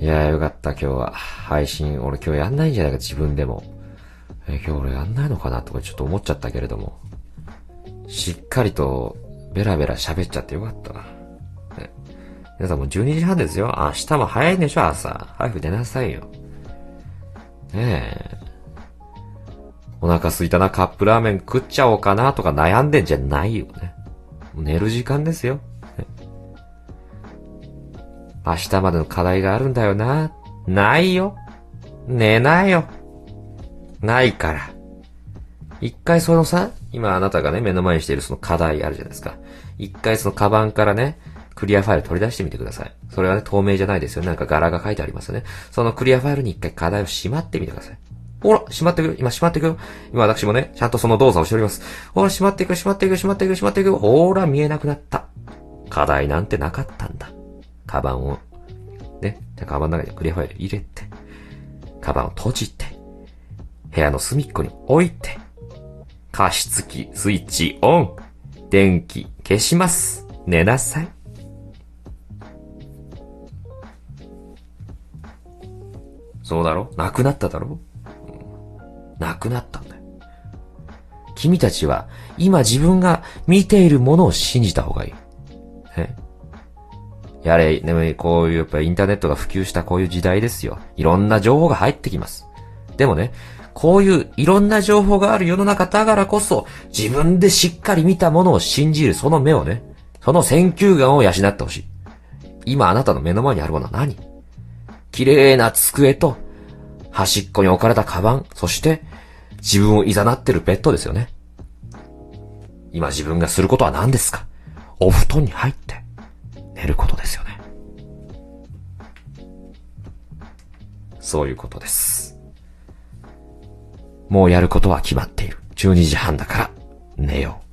いやーよかった今日は。配信、俺今日やんないんじゃないか自分でも。えー今日俺やんないのかなとかちょっと思っちゃったけれども。しっかりとベラベラ喋っちゃってよかったな。ね皆さんもう12時半ですよ。明日も早いんでしょ朝。早く出なさいよ。ねえ。お腹空いたな、カップラーメン食っちゃおうかなとか悩んでんじゃないよね。寝る時間ですよ。明日までの課題があるんだよな。ないよ。寝ないよ。ないから。一回そのさ、今あなたがね、目の前にしているその課題あるじゃないですか。一回そのカバンからね、クリアファイル取り出してみてください。それはね、透明じゃないですよ。なんか柄が書いてありますよね。そのクリアファイルに一回課題をしまってみてください。ほら、しまってくる。今、しまってくる。今、私もね、ちゃんとその動作をしております。ほら、しまっていく、しまっていく、しまっていく、しまっていく。ほら、見えなくなった。課題なんてなかったんだ。カバンを、ね、じゃカバンの中にクリアファイル入れて、カバンを閉じて、部屋の隅っこに置いて、加湿器スイッチオン。電気消します。寝なさい。そうだろ？なくなっただろ、うん、なくなったんだよ。君たちは今自分が見ているものを信じた方がいい。ね。やれ、でもこういうやっぱインターネットが普及したこういう時代ですよ。いろんな情報が入ってきます。でもね、こういういろんな情報がある世の中だからこそ、自分でしっかり見たものを信じるその目をね、その選球眼を養ってほしい。今あなたの目の前にあるものは何？綺麗な机と、端っこに置かれたカバン、そして、自分を誘ってるベッドですよね。今自分がすることは何ですか？お布団に入って、寝ることですよね。そういうことです。もうやることは決まっている。12時半だから、寝よう。